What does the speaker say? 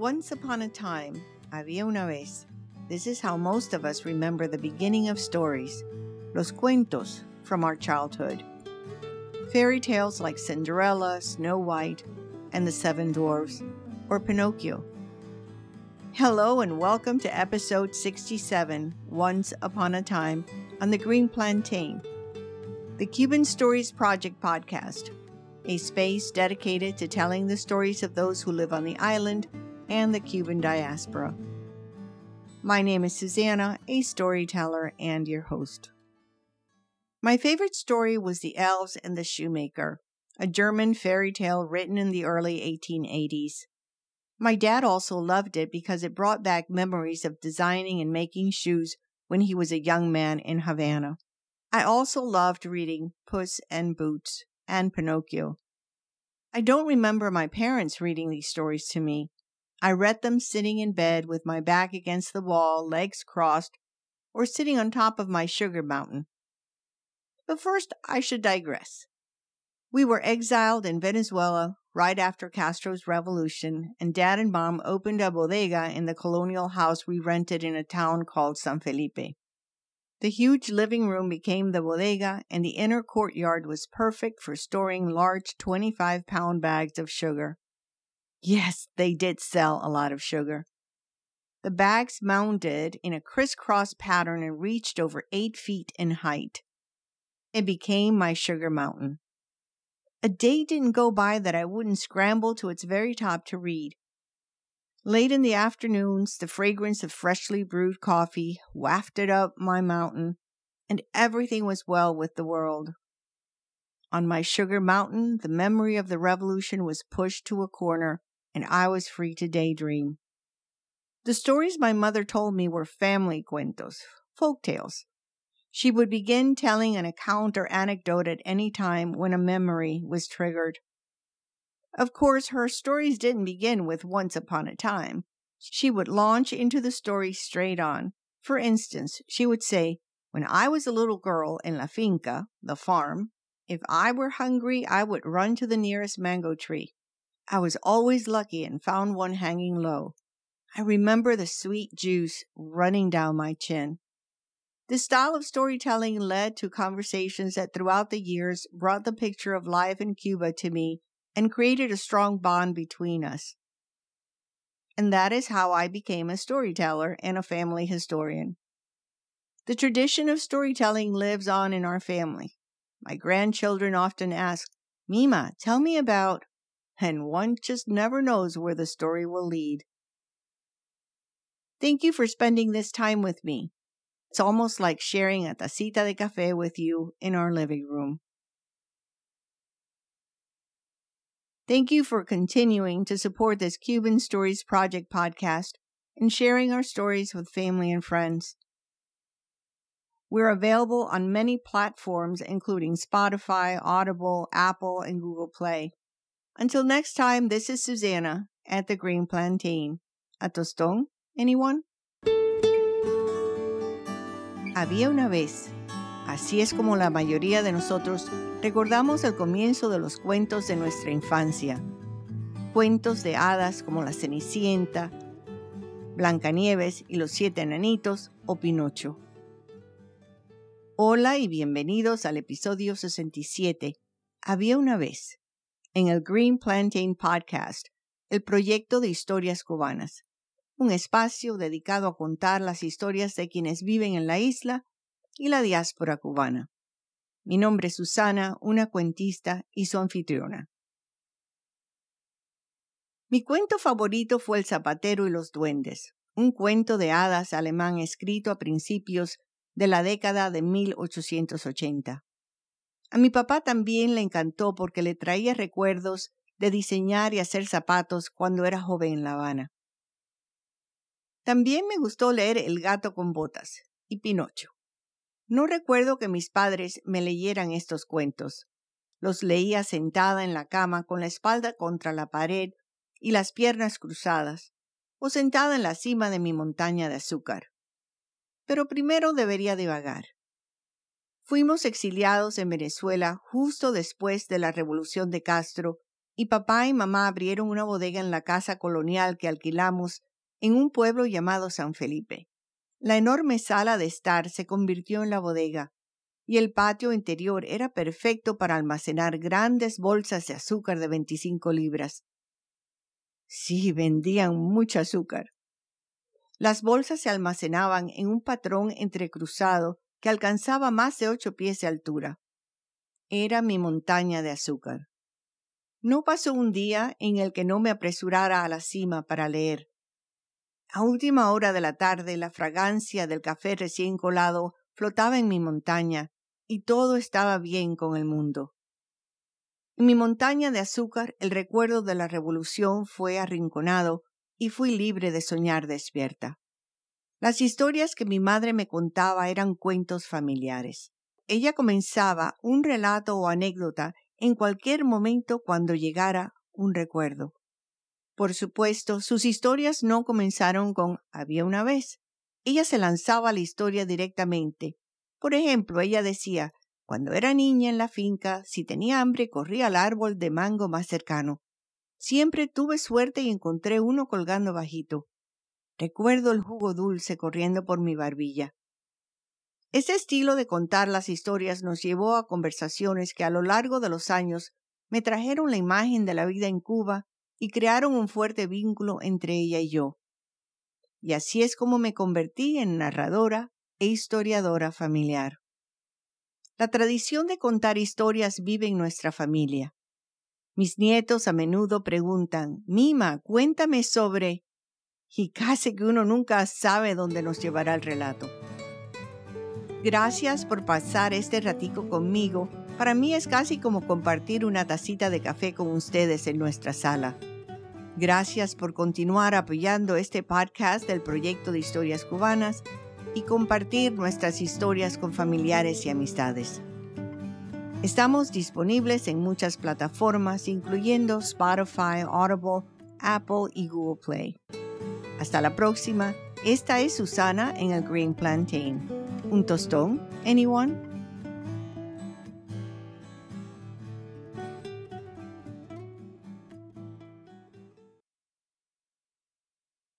Once upon a time, había una vez. This is how most of us remember the beginning of stories, los cuentos from our childhood. Fairy tales like Cinderella, Snow White, and the Seven Dwarfs, or Pinocchio. Hello and welcome to episode 67, Once Upon a Time, on the Green Plantain, the Cuban Stories Project podcast, a space dedicated to telling the stories of those who live on the island and the Cuban diaspora. My name is Susanna, a storyteller and your host. My favorite story was The Elves and the Shoemaker, a German fairy tale written in the early 1880s. My dad also loved it because it brought back memories of designing and making shoes when he was a young man in Havana. I also loved reading Puss and Boots and Pinocchio. I don't remember my parents reading these stories to me, I read them sitting in bed with my back against the wall, legs crossed, or sitting on top of my sugar mountain. But first, I should digress. We were exiled in Venezuela right after Castro's revolution, and dad and mom opened a bodega in the colonial house we rented in a town called San Felipe. The huge living room became the bodega, and the inner courtyard was perfect for storing large 25 pound bags of sugar. Yes, they did sell a lot of sugar. The bags mounted in a crisscross pattern and reached over eight feet in height. It became my sugar mountain. A day didn't go by that I wouldn't scramble to its very top to read. Late in the afternoons, the fragrance of freshly brewed coffee wafted up my mountain, and everything was well with the world. On my sugar mountain, the memory of the revolution was pushed to a corner, and I was free to daydream. The stories my mother told me were family cuentos, folk tales. She would begin telling an account or anecdote at any time when a memory was triggered. Of course, her stories didn't begin with once upon a time. She would launch into the story straight on. For instance, she would say, When I was a little girl in La Finca, the farm, if I were hungry, I would run to the nearest mango tree. I was always lucky and found one hanging low. I remember the sweet juice running down my chin. This style of storytelling led to conversations that throughout the years brought the picture of life in Cuba to me and created a strong bond between us. And that is how I became a storyteller and a family historian. The tradition of storytelling lives on in our family. My grandchildren often ask, Mima, tell me about and one just never knows where the story will lead. Thank you for spending this time with me. It's almost like sharing a tacita de café with you in our living room. Thank you for continuing to support this Cuban Stories Project podcast and sharing our stories with family and friends. We're available on many platforms, including Spotify, Audible, Apple, and Google Play. Until next time, this is Susanna at the Green Plantain. A tostón, anyone? Había una vez. Así es como la mayoría de nosotros recordamos el comienzo de los cuentos de nuestra infancia. Cuentos de hadas como la Cenicienta, Blancanieves y los siete enanitos o Pinocho. Hola y bienvenidos al episodio 67. Había una vez en el Green Plantain Podcast, el proyecto de historias cubanas, un espacio dedicado a contar las historias de quienes viven en la isla y la diáspora cubana. Mi nombre es Susana, una cuentista y su anfitriona. Mi cuento favorito fue El zapatero y los duendes, un cuento de hadas alemán escrito a principios de la década de 1880. A mi papá también le encantó porque le traía recuerdos de diseñar y hacer zapatos cuando era joven en La Habana. También me gustó leer El gato con botas y Pinocho. No recuerdo que mis padres me leyeran estos cuentos. Los leía sentada en la cama con la espalda contra la pared y las piernas cruzadas, o sentada en la cima de mi montaña de azúcar. Pero primero debería divagar. Fuimos exiliados en Venezuela justo después de la revolución de Castro y papá y mamá abrieron una bodega en la casa colonial que alquilamos en un pueblo llamado San Felipe. La enorme sala de estar se convirtió en la bodega, y el patio interior era perfecto para almacenar grandes bolsas de azúcar de 25 libras. Sí, vendían mucho azúcar. Las bolsas se almacenaban en un patrón entrecruzado que alcanzaba más de ocho pies de altura. Era mi montaña de azúcar. No pasó un día en el que no me apresurara a la cima para leer. A última hora de la tarde la fragancia del café recién colado flotaba en mi montaña y todo estaba bien con el mundo. En mi montaña de azúcar el recuerdo de la revolución fue arrinconado y fui libre de soñar despierta. Las historias que mi madre me contaba eran cuentos familiares. Ella comenzaba un relato o anécdota en cualquier momento cuando llegara un recuerdo. Por supuesto, sus historias no comenzaron con había una vez. Ella se lanzaba a la historia directamente. Por ejemplo, ella decía, cuando era niña en la finca, si tenía hambre, corría al árbol de mango más cercano. Siempre tuve suerte y encontré uno colgando bajito. Recuerdo el jugo dulce corriendo por mi barbilla. Ese estilo de contar las historias nos llevó a conversaciones que a lo largo de los años me trajeron la imagen de la vida en Cuba y crearon un fuerte vínculo entre ella y yo. Y así es como me convertí en narradora e historiadora familiar. La tradición de contar historias vive en nuestra familia. Mis nietos a menudo preguntan, Mima, cuéntame sobre... Y casi que uno nunca sabe dónde nos llevará el relato. Gracias por pasar este ratico conmigo. Para mí es casi como compartir una tacita de café con ustedes en nuestra sala. Gracias por continuar apoyando este podcast del proyecto de historias cubanas y compartir nuestras historias con familiares y amistades. Estamos disponibles en muchas plataformas, incluyendo Spotify, Audible, Apple y Google Play. Hasta la próxima. Esta es Susana en el Green Plantain. ¿Un tostón? ¿Anyone?